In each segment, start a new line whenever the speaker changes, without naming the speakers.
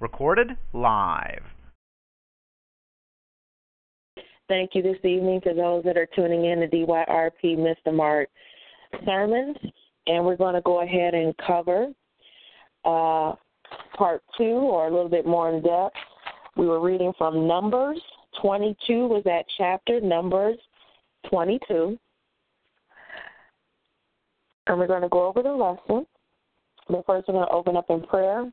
Recorded live.
Thank you this evening to those that are tuning in to DYRP Miss the Mark sermons. And we're going to go ahead and cover uh, part two or a little bit more in depth. We were reading from Numbers 22 was that chapter, Numbers 22. And we're going to go over the lesson. But first, we're going to open up in prayer.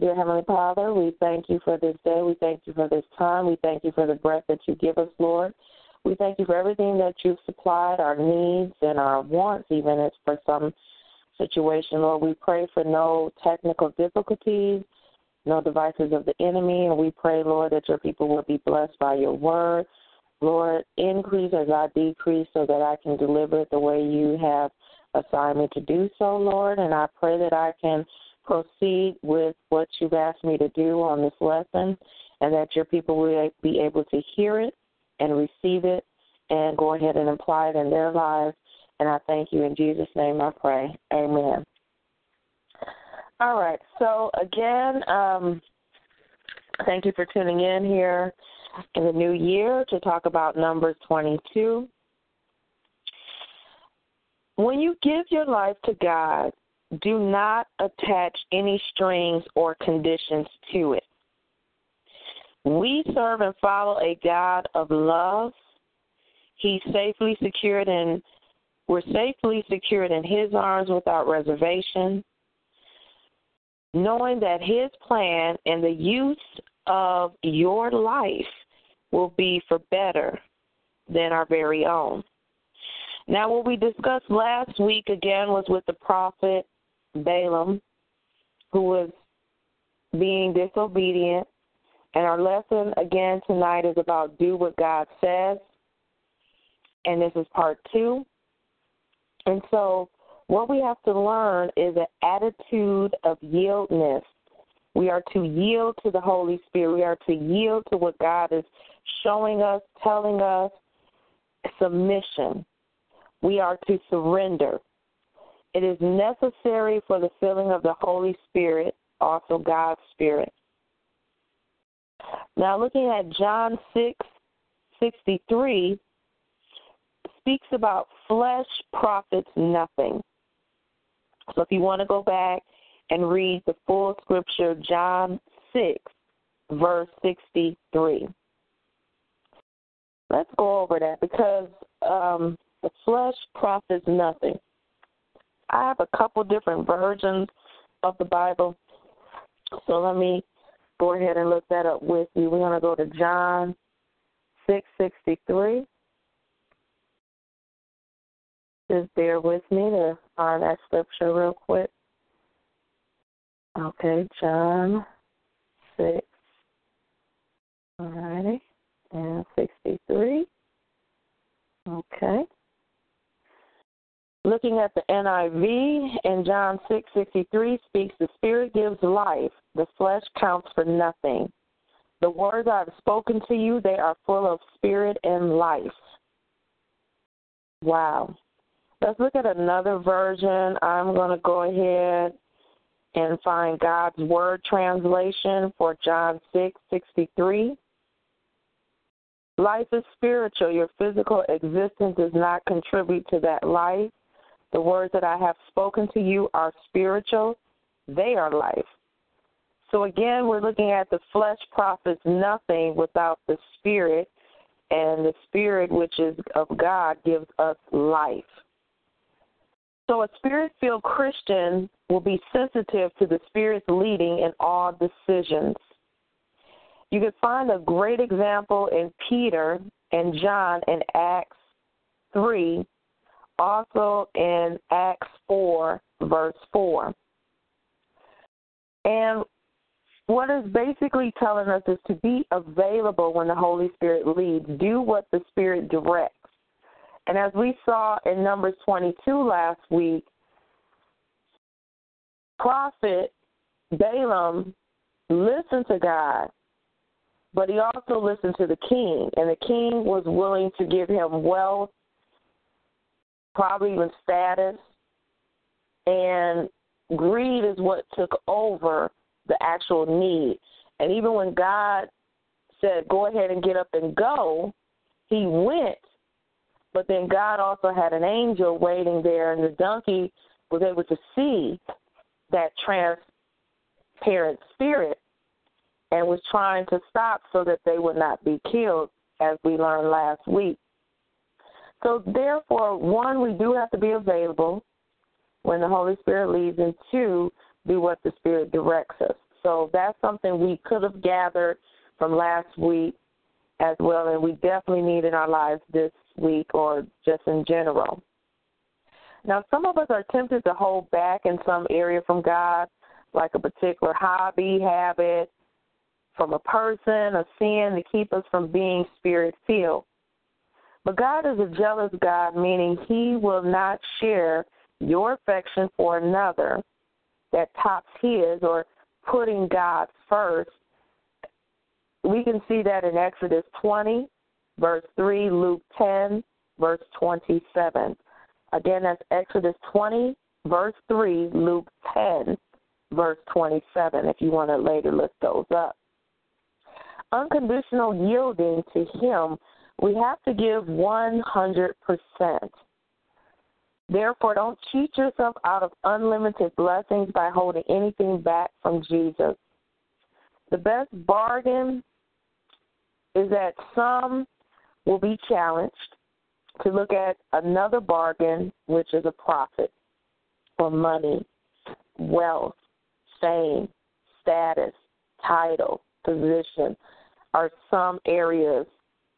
Dear Heavenly Father, we thank you for this day. We thank you for this time. We thank you for the breath that you give us, Lord. We thank you for everything that you've supplied, our needs and our wants, even if for some situation, Lord. We pray for no technical difficulties, no devices of the enemy, and we pray, Lord, that your people will be blessed by your word. Lord, increase as I decrease so that I can deliver it the way you have assigned me to do so, Lord. And I pray that I can proceed with what you've asked me to do on this lesson and that your people will be able to hear it and receive it and go ahead and apply it in their lives. And I thank you in Jesus' name I pray. Amen. All right. So, again, um, thank you for tuning in here in the new year to talk about Numbers 22. When you give your life to God, do not attach any strings or conditions to it. We serve and follow a God of love. He's safely secured in we're safely secured in his arms without reservation, knowing that his plan and the use of your life will be for better than our very own. Now, what we discussed last week again was with the prophet Balaam, who was being disobedient. And our lesson again tonight is about do what God says. And this is part two. And so, what we have to learn is an attitude of yieldness. We are to yield to the Holy Spirit. We are to yield to what God is showing us, telling us, submission. We are to surrender. It is necessary for the filling of the Holy Spirit, also God's Spirit. Now, looking at John 6 63, speaks about flesh profits nothing. So, if you want to go back and read the full scripture, John 6, verse 63. Let's go over that because um, the flesh profits nothing. I have a couple different versions of the Bible. So let me go ahead and look that up with you. We're going to go to John 663. Just bear with me to find that scripture real quick. Okay, John 6. All righty. And 63. Okay. Looking at the NIV in John 6:63 speaks the spirit gives life, the flesh counts for nothing. The words I have spoken to you, they are full of spirit and life. Wow. Let's look at another version. I'm going to go ahead and find God's Word translation for John 6:63. Life is spiritual. Your physical existence does not contribute to that life. The words that I have spoken to you are spiritual, they are life. So again, we're looking at the flesh profits nothing without the spirit, and the spirit, which is of God, gives us life. So a spirit filled Christian will be sensitive to the Spirit's leading in all decisions. You can find a great example in Peter and John in Acts 3 also in Acts 4, verse 4. And what is basically telling us is to be available when the Holy Spirit leads. Do what the Spirit directs. And as we saw in Numbers 22 last week, prophet Balaam listened to God, but he also listened to the king. And the king was willing to give him wealth probably even status, and greed is what took over the actual need. And even when God said, Go ahead and get up and go, he went. But then God also had an angel waiting there, and the donkey was able to see that transparent spirit and was trying to stop so that they would not be killed, as we learned last week. So, therefore, one, we do have to be available when the Holy Spirit leads, and two, do what the Spirit directs us. So, that's something we could have gathered from last week as well, and we definitely need in our lives this week or just in general. Now, some of us are tempted to hold back in some area from God, like a particular hobby, habit, from a person, a sin to keep us from being spirit filled. But God is a jealous God, meaning He will not share your affection for another that tops His or putting God first. We can see that in Exodus 20, verse 3, Luke 10, verse 27. Again, that's Exodus 20, verse 3, Luke 10, verse 27, if you want to later look those up. Unconditional yielding to Him, we have to give 100%. Therefore, don't cheat yourself out of unlimited blessings by holding anything back from Jesus. The best bargain is that some will be challenged to look at another bargain, which is a profit for money, wealth, fame, status, title, position, are some areas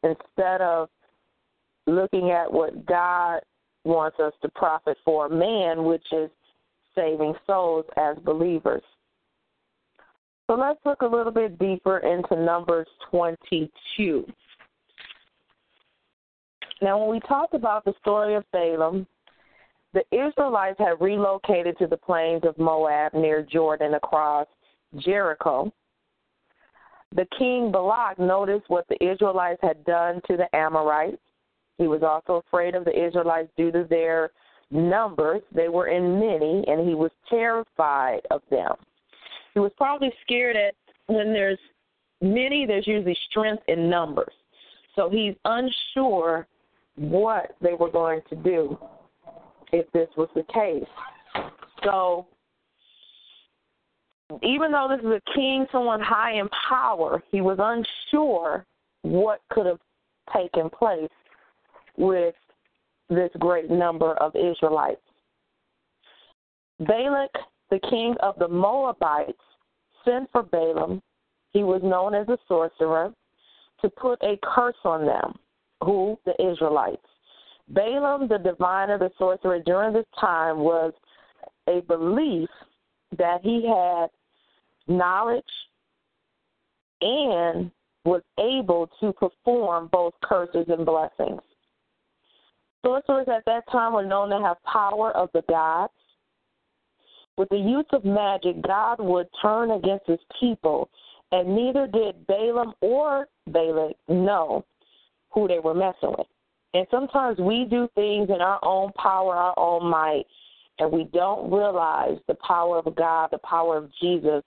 instead of looking at what God wants us to profit for man, which is saving souls as believers. So let's look a little bit deeper into Numbers 22. Now, when we talked about the story of Balaam, the Israelites had relocated to the plains of Moab near Jordan across Jericho. The king Balak noticed what the Israelites had done to the Amorites. He was also afraid of the Israelites due to their numbers. They were in many, and he was terrified of them. He was probably scared that when there's many, there's usually strength in numbers. So he's unsure what they were going to do if this was the case. So, even though this is a king, someone high in power, he was unsure what could have taken place with this great number of Israelites. Balak, the king of the Moabites, sent for Balaam. He was known as a sorcerer to put a curse on them who? The Israelites. Balaam, the diviner, the sorcerer, during this time was a belief that he had knowledge and was able to perform both curses and blessings. Sorcerers at that time were known to have power of the gods. With the use of magic, God would turn against his people, and neither did Balaam or Balak know who they were messing with. And sometimes we do things in our own power, our own might, and we don't realize the power of God, the power of Jesus,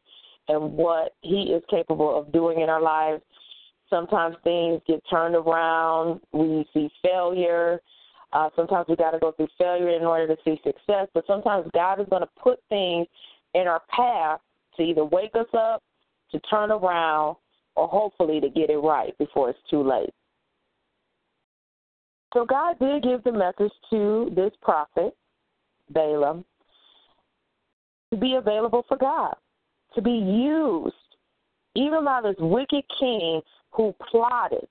and what He is capable of doing in our lives. Sometimes things get turned around. We see failure. Uh, sometimes we got to go through failure in order to see success. But sometimes God is going to put things in our path to either wake us up, to turn around, or hopefully to get it right before it's too late. So God did give the message to this prophet, Balaam, to be available for God, to be used, even by this wicked king who plotted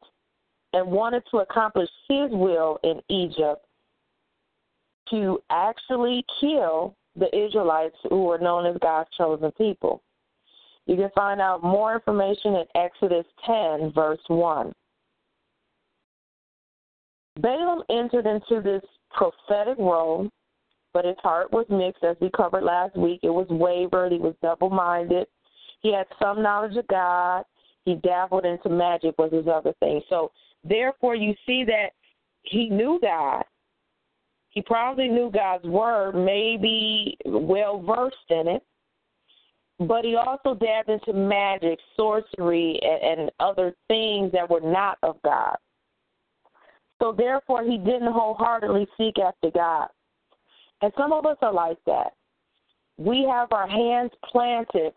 and wanted to accomplish his will in Egypt to actually kill the Israelites who were known as God's chosen people. You can find out more information in Exodus 10, verse 1. Balaam entered into this prophetic role, but his heart was mixed, as we covered last week. It was wavered. He was double minded. He had some knowledge of God. He dabbled into magic, was his other thing. So, therefore, you see that he knew God. He probably knew God's word, maybe well versed in it, but he also dabbed into magic, sorcery, and, and other things that were not of God. So therefore, he didn't wholeheartedly seek after God. And some of us are like that. We have our hands planted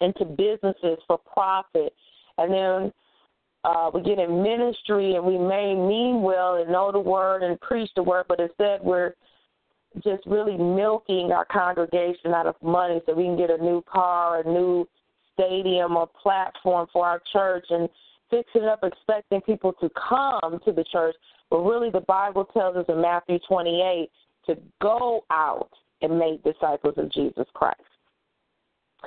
into businesses for profit, and then uh, we get in ministry and we may mean well and know the word and preach the word, but instead we're just really milking our congregation out of money so we can get a new car, a new stadium or platform for our church and fix it up expecting people to come to the church. But really the Bible tells us in Matthew 28 to go out and make disciples of Jesus Christ.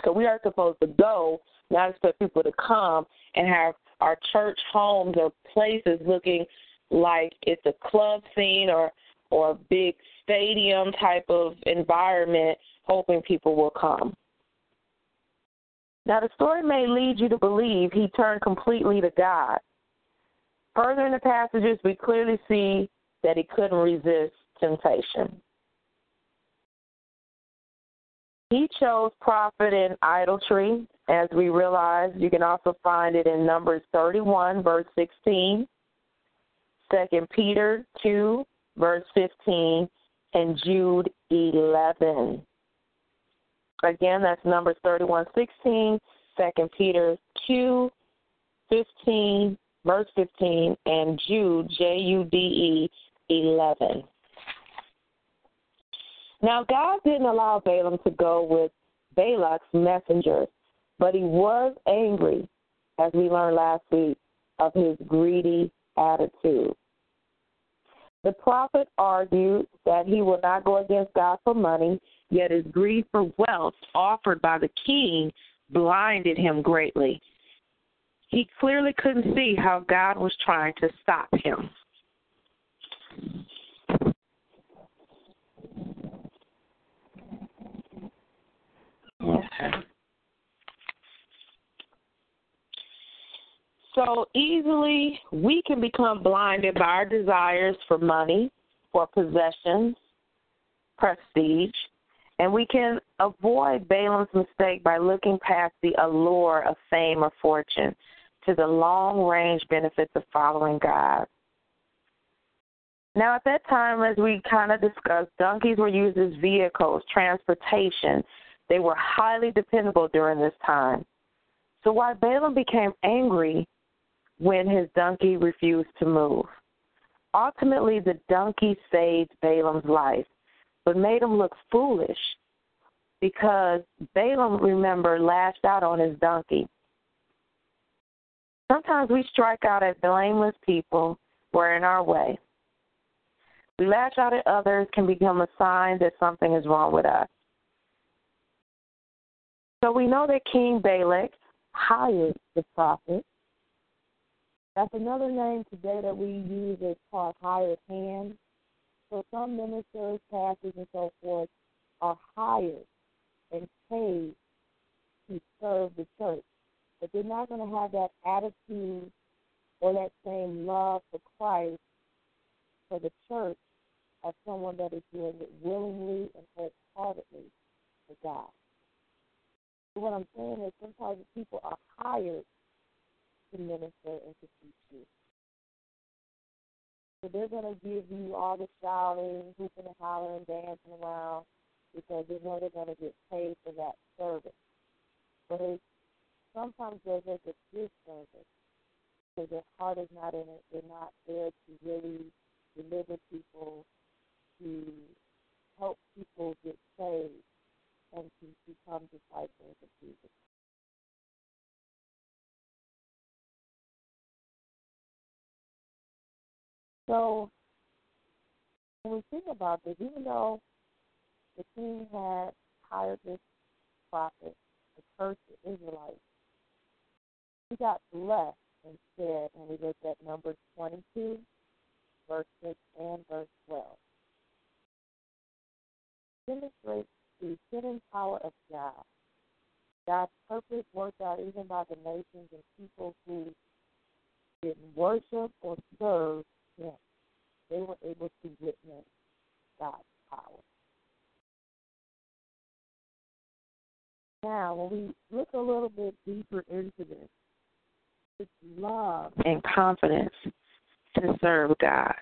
So we are supposed to go, not expect people to come and have our church homes or places looking like it's a club scene or or a big stadium type of environment, hoping people will come. Now, the story may lead you to believe he turned completely to God. Further in the passages, we clearly see that he couldn't resist temptation. He chose profit in idolatry, as we realize. You can also find it in Numbers 31, verse 16, 2 Peter 2, verse 15, and Jude 11. Again, that's Numbers 31, 16, 2 Peter 2, 15, verse 15, and Jude, J U D E, 11. Now, God didn't allow Balaam to go with Balak's messengers, but he was angry, as we learned last week, of his greedy attitude. The prophet argued that he would not go against God for money, yet his greed for wealth offered by the king blinded him greatly. He clearly couldn't see how God was trying to stop him. Okay. So easily we can become blinded by our desires for money, for possessions, prestige, and we can avoid Balaam's mistake by looking past the allure of fame or fortune to the long range benefits of following God. Now, at that time, as we kind of discussed, donkeys were used as vehicles, transportation. They were highly dependable during this time. So, why Balaam became angry when his donkey refused to move. Ultimately, the donkey saved Balaam's life, but made him look foolish because Balaam, remember, lashed out on his donkey. Sometimes we strike out at blameless people who are in our way. We lash out at others can become a sign that something is wrong with us. So we know that King Balak hired the prophet that's another name today that we use as called hired hand. So some ministers, pastors, and so forth are hired and paid to serve the church. But they're not going to have that attitude or that same love for Christ for the church as someone that is doing it willingly and wholeheartedly for God. What I'm saying is sometimes people are hired to minister and to teach you. So they're going to give you all the shouting, hooping and hollering, dancing around because they know they're going to get paid for that service. But sometimes there's like a disservice because their heart is not in it. They're not there to really deliver people, to help people get saved, and to become disciples of Jesus So when we think about this, even though the king had hired this prophet to curse the Israelites, he got blessed instead when we look at Numbers 22, verse 6 and verse 12. Demonstrates the hidden power of God. God's purpose worked out even by the nations and people who didn't worship or serve him. They were able to witness God's power. Now, when we look a little bit deeper into this, it's love and confidence to serve God.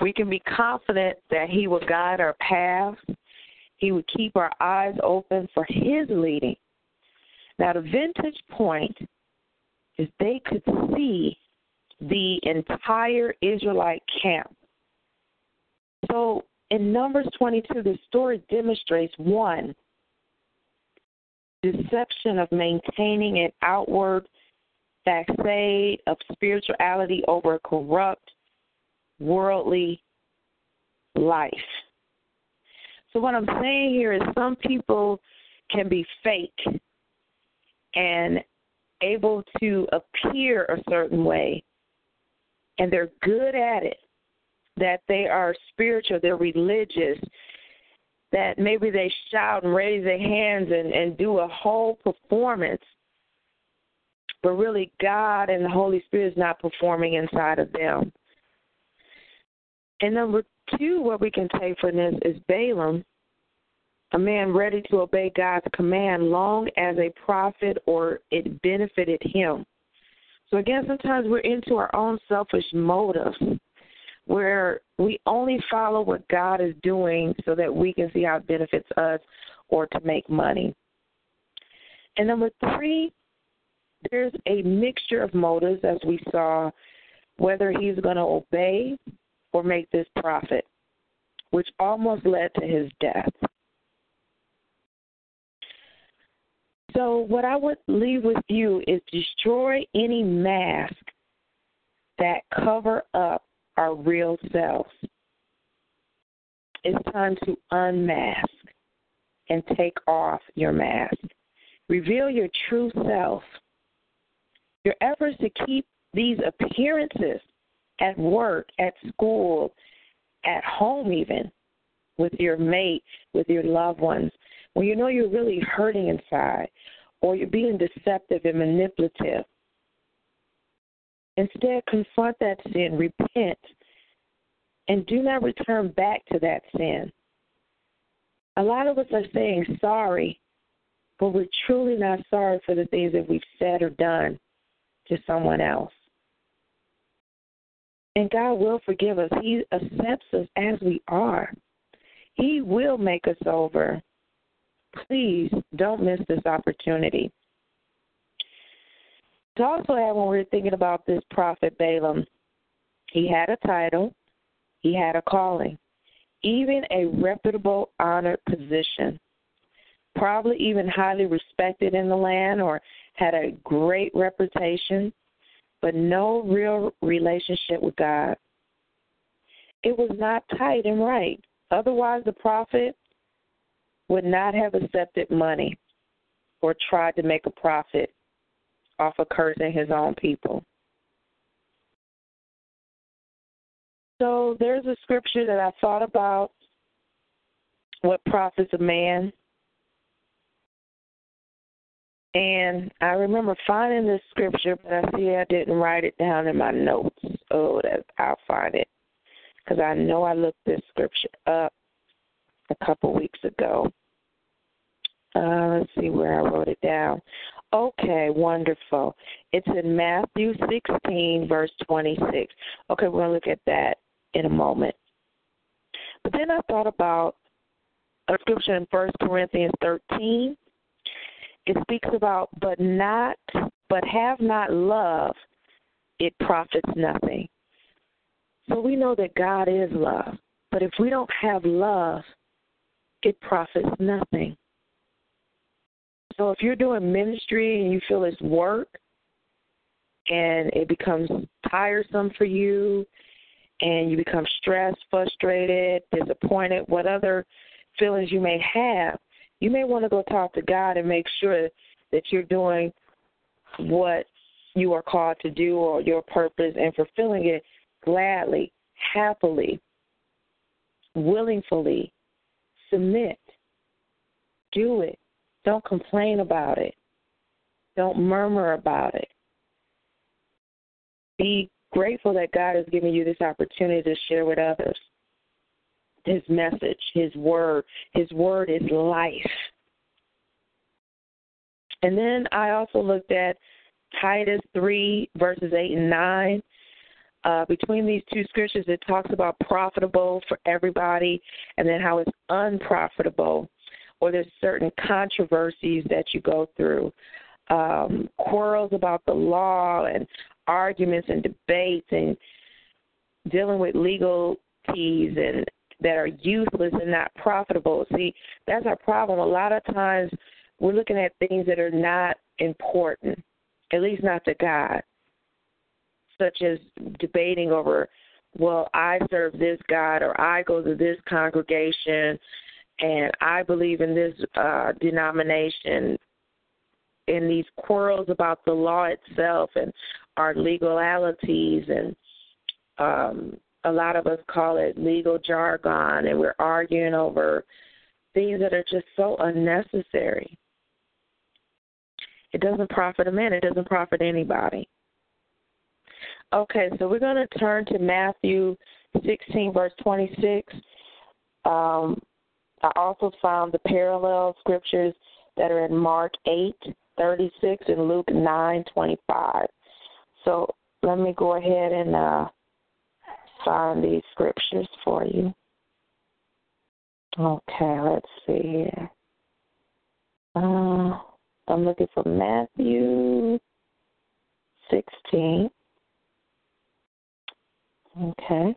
We can be confident that He will guide our path. He would keep our eyes open for His leading. Now, the vintage point is they could see the entire Israelite camp. So in Numbers 22, the story demonstrates one, deception of maintaining an outward facade of spirituality over a corrupt, worldly life. So, what I'm saying here is some people can be fake and able to appear a certain way, and they're good at it, that they are spiritual, they're religious, that maybe they shout and raise their hands and, and do a whole performance, but really God and the Holy Spirit is not performing inside of them. And number two, what we can take from this is Balaam, a man ready to obey God's command long as a prophet or it benefited him. So again, sometimes we're into our own selfish motives where we only follow what God is doing so that we can see how it benefits us or to make money. And number three, there's a mixture of motives, as we saw, whether he's going to obey or make this profit, which almost led to his death. So, what I would leave with you is destroy any mask that cover up our real selves. It's time to unmask and take off your mask. Reveal your true self. Your efforts to keep these appearances at work, at school, at home, even with your mate, with your loved ones, when you know you're really hurting inside or you're being deceptive and manipulative. Instead, confront that sin, repent, and do not return back to that sin. A lot of us are saying sorry, but we're truly not sorry for the things that we've said or done to someone else. And God will forgive us. He accepts us as we are. He will make us over. Please don't miss this opportunity. To also add, when we're thinking about this prophet Balaam, he had a title, he had a calling, even a reputable, honored position, probably even highly respected in the land or had a great reputation but no real relationship with God. It was not tight and right. Otherwise, the prophet would not have accepted money or tried to make a profit off of cursing his own people. So there's a scripture that I thought about what profits a man and I remember finding this scripture, but I see I didn't write it down in my notes. Oh, that I'll find it because I know I looked this scripture up a couple weeks ago. Uh, let's see where I wrote it down. Okay, wonderful. It's in Matthew 16, verse 26. Okay, we're going to look at that in a moment. But then I thought about a scripture in 1 Corinthians 13, it speaks about but not but have not love it profits nothing so we know that god is love but if we don't have love it profits nothing so if you're doing ministry and you feel it's work and it becomes tiresome for you and you become stressed frustrated disappointed what other feelings you may have you may want to go talk to God and make sure that you're doing what you are called to do or your purpose and fulfilling it gladly, happily, willingly. Submit. Do it. Don't complain about it. Don't murmur about it. Be grateful that God has given you this opportunity to share with others his message, his word. His word is life. And then I also looked at Titus 3, verses 8 and 9. Uh, between these two scriptures, it talks about profitable for everybody and then how it's unprofitable, or there's certain controversies that you go through, um, quarrels about the law and arguments and debates and dealing with legal teas and that are useless and not profitable. See, that's our problem. A lot of times we're looking at things that are not important, at least not to God, such as debating over, well, I serve this God or I go to this congregation and I believe in this uh, denomination. In these quarrels about the law itself and our legalities and um, a lot of us call it legal jargon, and we're arguing over things that are just so unnecessary. It doesn't profit a man, it doesn't profit anybody. Okay, so we're going to turn to Matthew 16, verse 26. Um, I also found the parallel scriptures that are in Mark 8, 36 and Luke 9, 25. So let me go ahead and uh, find these scriptures for you. Okay, let's see here. Uh, I'm looking for Matthew 16. Okay.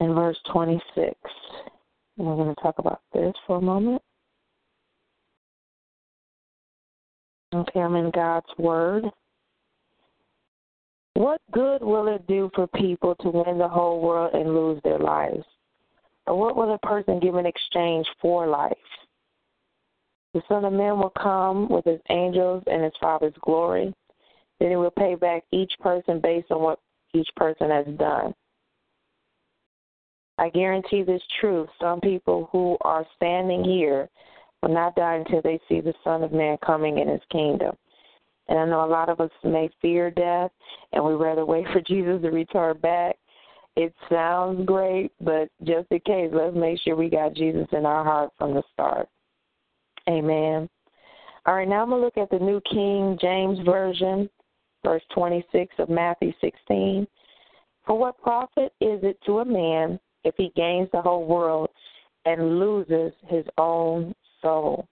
And verse 26. We're going to talk about this for a moment. Okay, I'm in God's Word. What good will it do for people to win the whole world and lose their lives? Or what will a person give in exchange for life? The Son of Man will come with his angels and his Father's glory. Then he will pay back each person based on what each person has done. I guarantee this truth. Some people who are standing here will not die until they see the Son of Man coming in his kingdom. And I know a lot of us may fear death and we rather wait for Jesus to return back. It sounds great, but just in case, let's make sure we got Jesus in our heart from the start. Amen. All right, now I'm going to look at the New King James Version, verse 26 of Matthew 16. For what profit is it to a man if he gains the whole world and loses his own soul?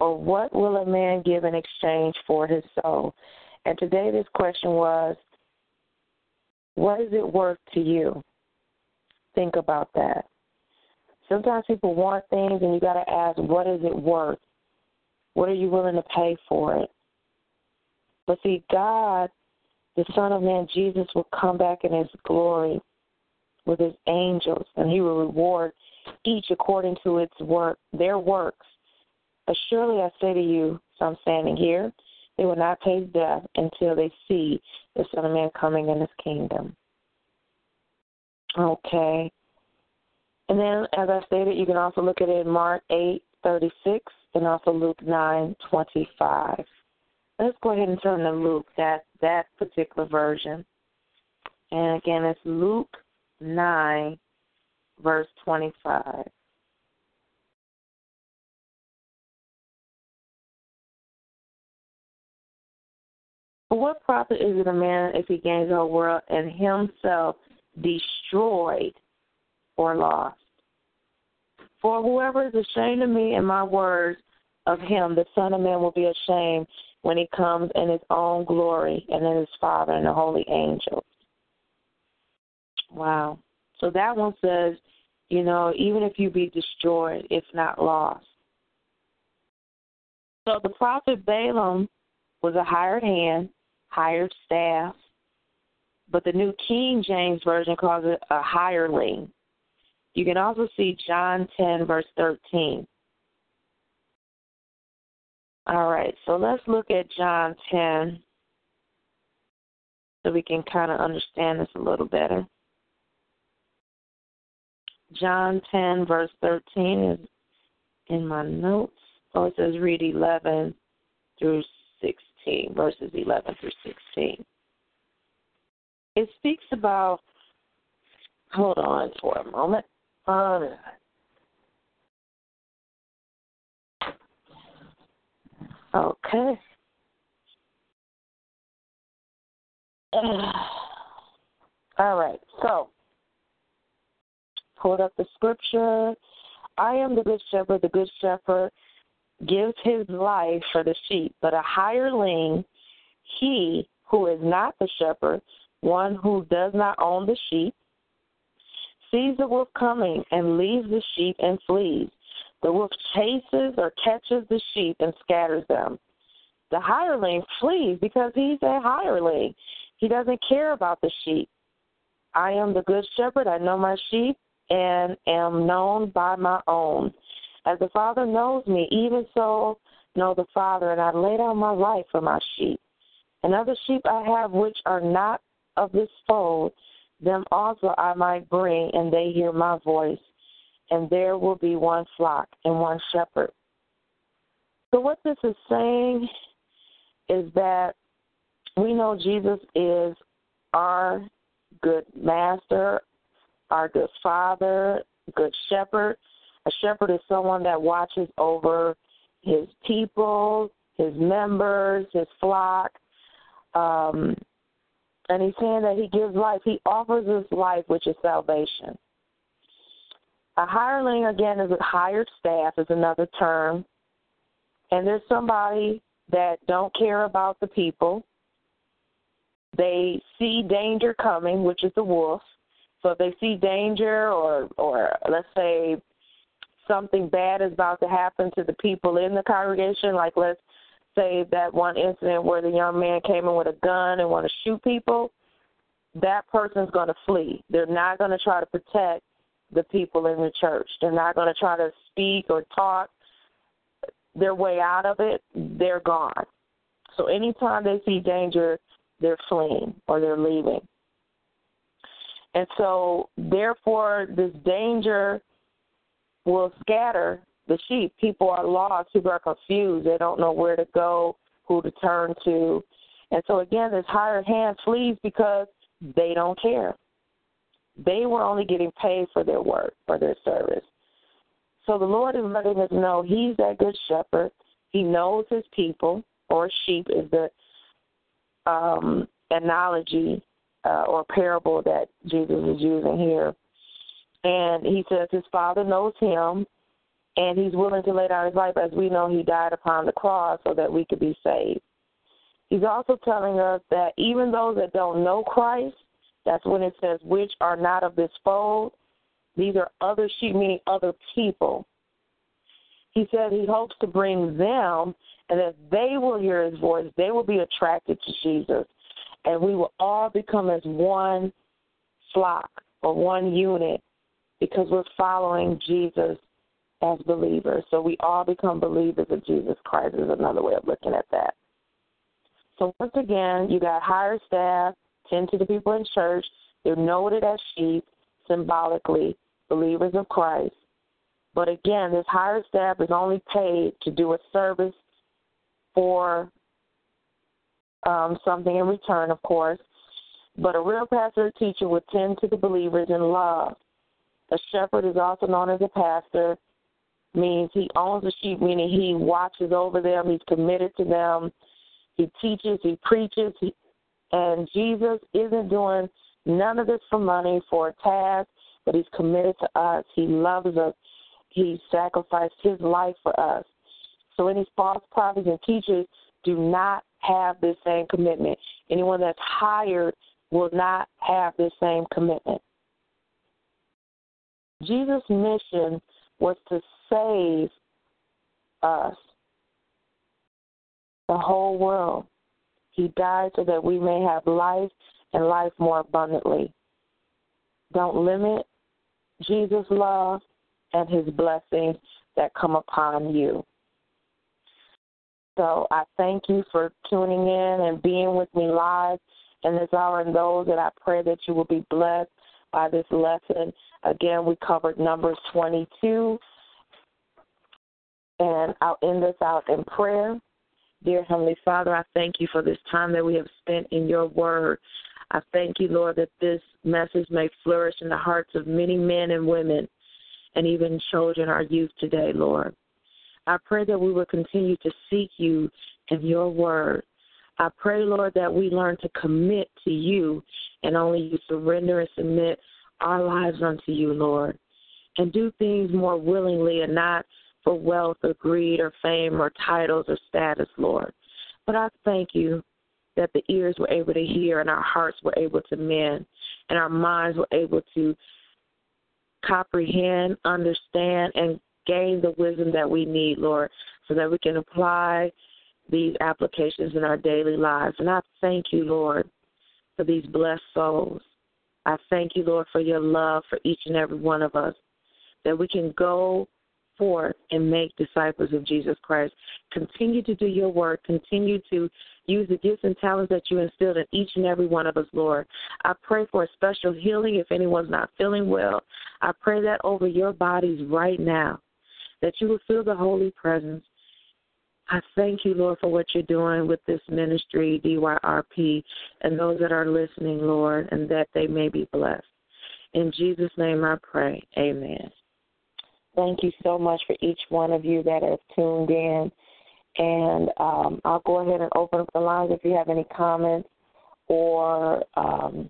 Or what will a man give in exchange for his soul? And today this question was, what is it worth to you? Think about that. Sometimes people want things and you got to ask, what is it worth? What are you willing to pay for it? But see, God, the Son of Man, Jesus, will come back in his glory with his angels and he will reward each according to its work, their works. But surely I say to you, so I'm standing here, they will not taste death until they see the Son of Man coming in his kingdom. Okay. And then, as I stated, you can also look at it in Mark 8 36 and also Luke 9 25. Let's go ahead and turn to Luke, that, that particular version. And again, it's Luke 9, verse 25. what profit is it a man if he gains the whole world and himself destroyed or lost? For whoever is ashamed of me and my words of him, the Son of Man will be ashamed when he comes in his own glory and in his Father and the holy angels. Wow. So that one says, you know, even if you be destroyed, it's not lost. So the prophet Balaam was a hired hand hired staff. But the New King James Version calls it a hireling. You can also see John 10, verse 13. All right, so let's look at John 10 so we can kind of understand this a little better. John 10, verse 13 is in my notes. Oh, it says read 11 through 16, verses 11 through 16. It speaks about, hold on for a moment. Um, okay. All right. So, hold up the scripture. I am the good shepherd. The good shepherd gives his life for the sheep, but a hireling, he who is not the shepherd, one who does not own the sheep, sees the wolf coming and leaves the sheep and flees. The wolf chases or catches the sheep and scatters them. The hireling flees because he's a hireling. He doesn't care about the sheep. I am the good shepherd. I know my sheep and am known by my own. As the Father knows me, even so know the Father, and I lay down my life for my sheep. And other sheep I have which are not of this fold, them also I might bring, and they hear my voice. And there will be one flock and one shepherd. So, what this is saying is that we know Jesus is our good master, our good father, good shepherd. A shepherd is someone that watches over his people, his members, his flock. Um, and he's saying that he gives life. He offers us life, which is salvation. A hireling, again, is a hired staff, is another term. And there's somebody that don't care about the people. They see danger coming, which is the wolf. So if they see danger or or let's say something bad is about to happen to the people in the congregation, like let's say that one incident where the young man came in with a gun and want to shoot people, that person's going to flee. They're not going to try to protect the people in the church. They're not going to try to speak or talk their way out of it. They're gone. So anytime they see danger, they're fleeing or they're leaving. And so, therefore, this danger will scatter the sheep. People are lost. People are confused. They don't know where to go, who to turn to. And so, again, this hired hand flees because they don't care. They were only getting paid for their work, for their service. So the Lord is letting us know He's that good shepherd. He knows His people, or sheep is the um, analogy uh, or parable that Jesus is using here. And he says his father knows him, and he's willing to lay down his life as we know he died upon the cross so that we could be saved. He's also telling us that even those that don't know Christ, that's when it says, which are not of this fold, these are other sheep, meaning other people. He said he hopes to bring them, and that they will hear his voice, they will be attracted to Jesus, and we will all become as one flock or one unit because we're following Jesus as believers. So we all become believers of Jesus Christ is another way of looking at that. So once again, you got higher staff, tend to the people in church. They're noted as sheep, symbolically, believers of Christ. But again, this higher staff is only paid to do a service for um, something in return, of course. But a real pastor or teacher would tend to the believers in love. A shepherd is also known as a pastor, means he owns the sheep, meaning he watches over them, he's committed to them, he teaches, he preaches, he, and Jesus isn't doing none of this for money, for a task, but he's committed to us. He loves us. He sacrificed his life for us. So any false prophets and teachers do not have this same commitment. Anyone that's hired will not have this same commitment. Jesus' mission was to save us, the whole world. He died so that we may have life and life more abundantly. Don't limit Jesus' love and his blessings that come upon you. So I thank you for tuning in and being with me live in this hour and those that I pray that you will be blessed by this lesson. Again, we covered Numbers 22. And I'll end this out in prayer. Dear Heavenly Father, I thank you for this time that we have spent in your word. I thank you, Lord, that this message may flourish in the hearts of many men and women and even children, our youth today, Lord. I pray that we will continue to seek you and your word. I pray, Lord, that we learn to commit to you and only you surrender and submit our lives unto you, Lord, and do things more willingly and not for wealth or greed or fame or titles or status, Lord. But I thank you that the ears were able to hear and our hearts were able to mend and our minds were able to comprehend, understand, and gain the wisdom that we need, Lord, so that we can apply these applications in our daily lives. And I thank you, Lord, for these blessed souls. I thank you, Lord, for your love for each and every one of us, that we can go forth and make disciples of Jesus Christ. Continue to do your work. Continue to use the gifts and talents that you instilled in each and every one of us, Lord. I pray for a special healing if anyone's not feeling well. I pray that over your bodies right now, that you will feel the holy presence. I thank you, Lord, for what you're doing with this ministry, DYRP, and those that are listening, Lord, and that they may be blessed. In Jesus' name I pray. Amen. Thank you so much for each one of you that have tuned in. And um, I'll go ahead and open up the lines if you have any comments or um,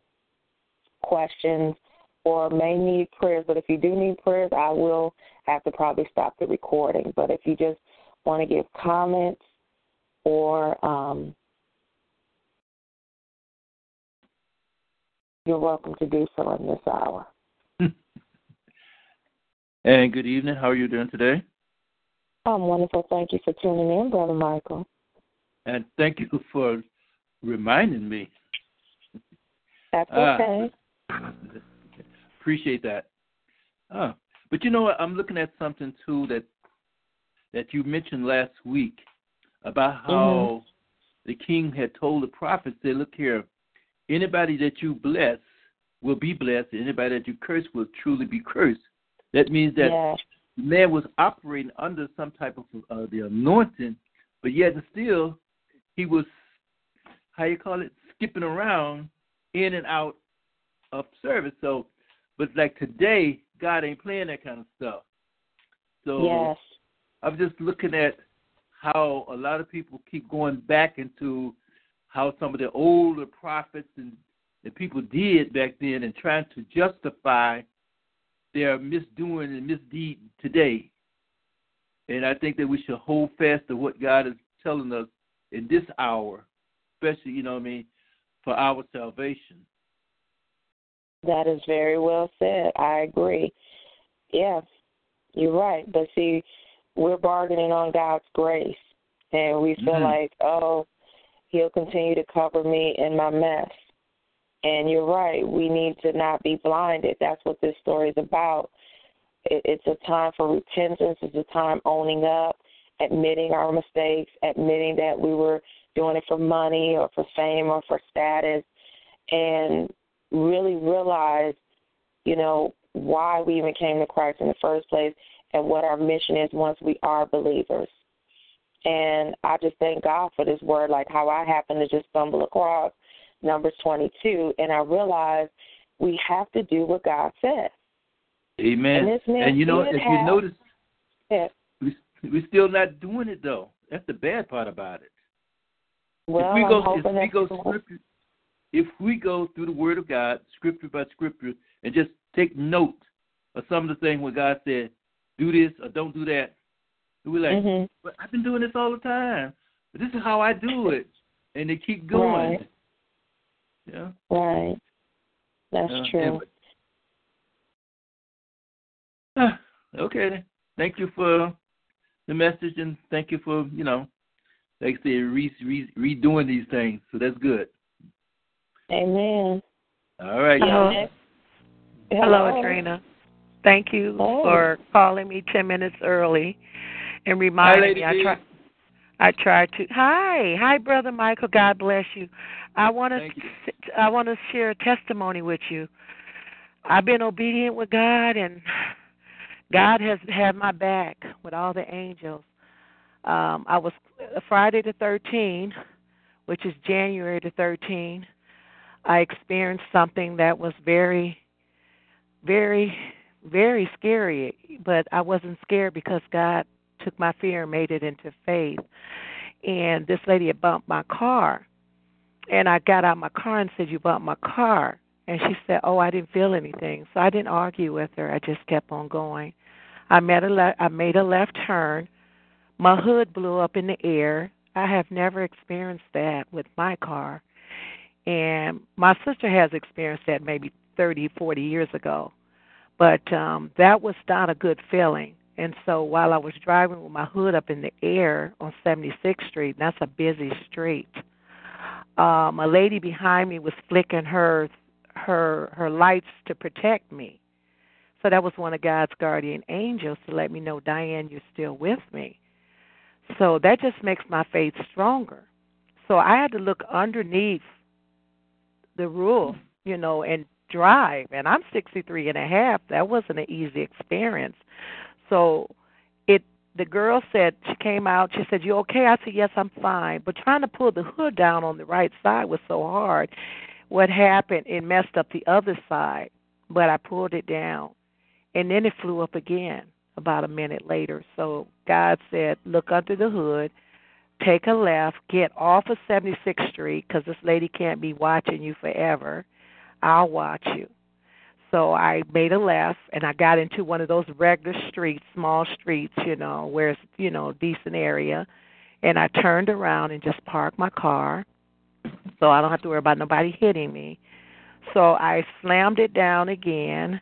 questions or may need prayers. But if you do need prayers, I will have to probably stop the recording. But if you just want to give comments or um, you're welcome to do so in this hour.
And good evening. How are you doing today?
I'm wonderful. Thank you for tuning in, Brother Michael.
And thank you for reminding me.
That's ah. okay.
Uh, appreciate that. Oh, but you know what? I'm looking at something too that that you mentioned last week about how mm-hmm. the king had told the prophets, "Say, look here, anybody that you bless will be blessed. and Anybody that you curse will truly be cursed." That means that yeah. man was operating under some type of uh, the anointing, but yet still he was how you call it skipping around in and out of service. So, but like today, God ain't playing that kind of stuff. So
yes.
I'm just looking at how a lot of people keep going back into how some of the older prophets and, and people did back then and trying to justify their misdoing and misdeed today. And I think that we should hold fast to what God is telling us in this hour, especially, you know what I mean, for our salvation.
That is very well said. I agree. Yes, you're right. But see, we're bargaining on God's grace, and we feel mm-hmm. like, oh, He'll continue to cover me in my mess. And you're right. We need to not be blinded. That's what this story is about. It's a time for repentance. It's a time owning up, admitting our mistakes, admitting that we were doing it for money or for fame or for status, and really realize, you know, why we even came to Christ in the first place and what our mission is once we are believers. And I just thank God for this word, like how I happened to just stumble across Numbers 22, and I realized we have to do what God says.
Amen. And, and you know, if have, you notice, yeah. we we're still not doing it though. That's the bad part about it.
Well,
if we go,
I'm
if we go scripture, if we go through the Word of God, scripture by scripture, and just take note of some of the things where God said, "Do this or don't do that," we're like,
mm-hmm.
"But I've been doing this all the time. But this is how I do it," and they keep going.
Right.
Yeah.
Right. That's uh, true.
Uh, okay. Thank you for the message and thank you for, you know, like I say, re- re- redoing these things. So that's good.
Amen.
All right.
Hello. Hello, Adrena. Thank you oh. for calling me 10 minutes early and reminding
Hi,
me. I try. I tried to. Hi, hi, brother Michael. God bless you. I want to. I want to share a testimony with you. I've been obedient with God, and God has had my back with all the angels. Um, I was Friday the 13th, which is January the 13th. I experienced something that was very, very, very scary, but I wasn't scared because God took my fear and made it into faith. And this lady had bumped my car. And I got out of my car and said, You bumped my car. And she said, Oh, I didn't feel anything. So I didn't argue with her. I just kept on going. I, made a le- I made a left turn. My hood blew up in the air. I have never experienced that with my car. And my sister has experienced that maybe 30, 40 years ago. But um that was not a good feeling. And so while I was driving with my hood up in the air on 76th Street, that's a busy street. Um a lady behind me was flicking her her her lights to protect me. So that was one of God's guardian angels to let me know, Diane, you're still with me. So that just makes my faith stronger. So I had to look underneath the roof, you know, and drive. And I'm 63 and a half. That wasn't an easy experience. So it the girl said she came out. She said, "You okay?" I said, "Yes, I'm fine." But trying to pull the hood down on the right side was so hard. What happened? It messed up the other side, but I pulled it down, and then it flew up again about a minute later. So God said, "Look under the hood." Take a left, get off of 76th Street because this lady can't be watching you forever. I'll watch you. So I made a left and I got into one of those regular streets, small streets, you know, where it's, you know, decent area. And I turned around and just parked my car so I don't have to worry about nobody hitting me. So I slammed it down again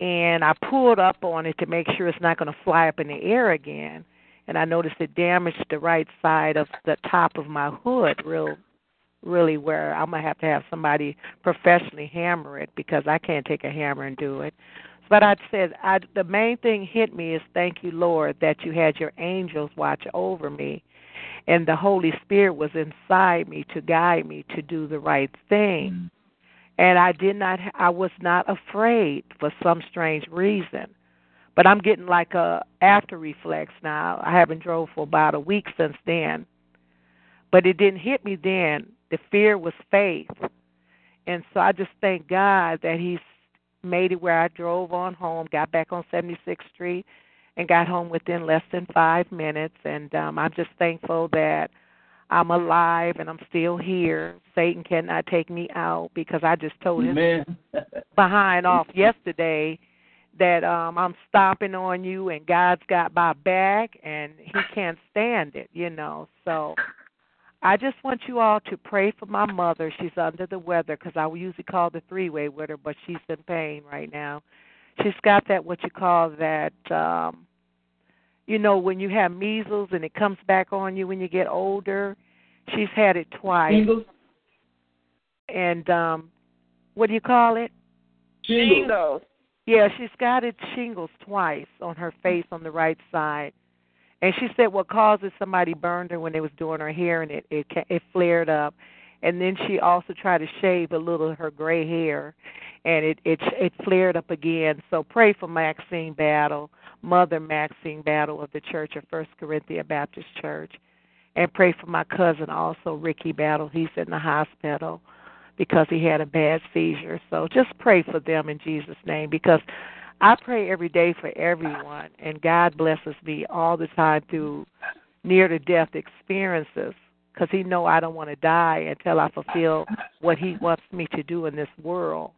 and I pulled up on it to make sure it's not going to fly up in the air again. And I noticed it damaged the right side of the top of my hood real really where I'm gonna have to have somebody professionally hammer it because I can't take a hammer and do it. But I said I, the main thing hit me is thank you, Lord, that you had your angels watch over me, and the Holy Spirit was inside me to guide me to do the right thing. Mm-hmm. And I did not, I was not afraid for some strange reason. But I'm getting like a after reflex now. I haven't drove for about a week since then, but it didn't hit me then the fear was faith. And so I just thank God that He's made it where I drove on home, got back on 76th Street, and got home within less than five minutes. And um, I'm just thankful that I'm alive and I'm still here. Satan cannot take me out because I just told him behind off yesterday that um I'm stomping on you and God's got my back and he can't stand it, you know. So I just want you all to pray for my mother. She's under the weather because I usually call the three way with her, but she's in pain right now. She's got that what you call that um you know, when you have measles and it comes back on you when you get older. She's had it twice.
Shingles.
And um what do you call it?
Shingles.
Yeah, she's got it shingles twice on her face on the right side. And she said what causes somebody burned her when they was doing her hair, and it it it flared up. And then she also tried to shave a little of her gray hair, and it it it flared up again. So pray for Maxine Battle, Mother Maxine Battle of the Church of First Corinthia Baptist Church, and pray for my cousin also Ricky Battle. He's in the hospital because he had a bad seizure. So just pray for them in Jesus' name because I pray every day for everyone, and God blesses me all the time through near to death experiences because He know I don't want to die until I fulfill what He wants me to do in this world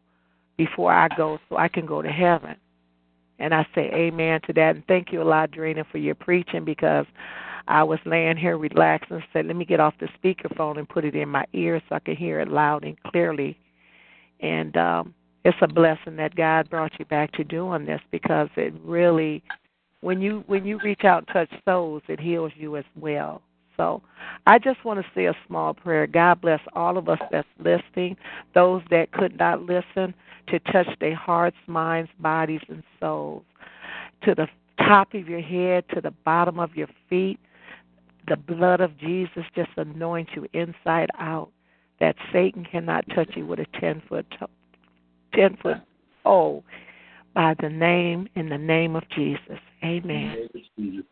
before I go, so I can go to heaven. And I say amen to that. And thank you a lot, Drina, for your preaching because I was laying here relaxing and said, let me get off the speakerphone and put it in my ear so I can hear it loud and clearly. And um, it's a blessing that God brought you back to doing this because it really when you when you reach out and touch souls it heals you as well. So I just want to say a small prayer. God bless all of us that's listening, those that could not listen, to touch their hearts, minds, bodies, and souls. To the top of your head, to the bottom of your feet, the blood of Jesus just anoints you inside out. That Satan cannot touch you with a ten foot ten foot pole by the name in the name of Jesus. Amen.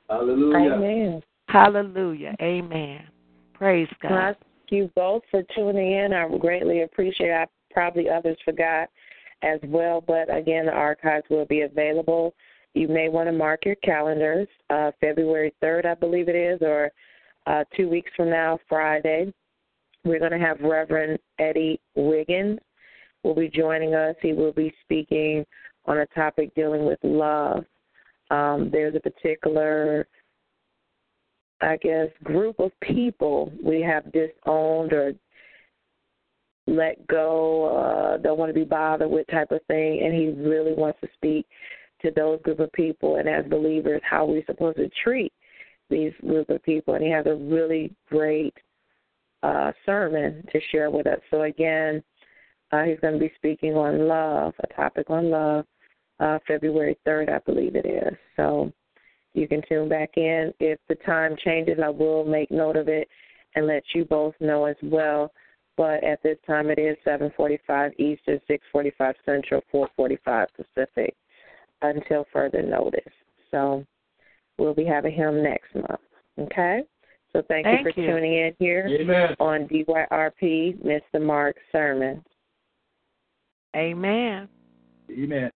Hallelujah.
Amen.
Hallelujah. Amen. Praise God.
Thank you both for tuning in. I greatly appreciate it. I probably others forgot as well, but again, the archives will be available. You may want to mark your calendars. Uh, February 3rd, I believe it is, or uh, two weeks from now, Friday. We're going to have Reverend Eddie Wiggins will be joining us. He will be speaking on a topic dealing with love. Um, there's a particular, I guess, group of people we have disowned or let go, uh, don't want to be bothered with type of thing, and he really wants to speak to those group of people and as believers how we're supposed to treat these group of people. And he has a really great uh, sermon to share with us. So again, uh, he's going to be speaking on love, a topic on love, uh, February 3rd, I believe it is. So you can tune back in. If the time changes, I will make note of it and let you both know as well. But at this time, it is 7:45 Eastern, 6:45 Central, 4:45 Pacific, until further notice. So we'll be having him next month. Okay. So thank,
thank
you for
you.
tuning in here
Amen.
on DYRP, Miss the Mark Sermon.
Amen.
Amen.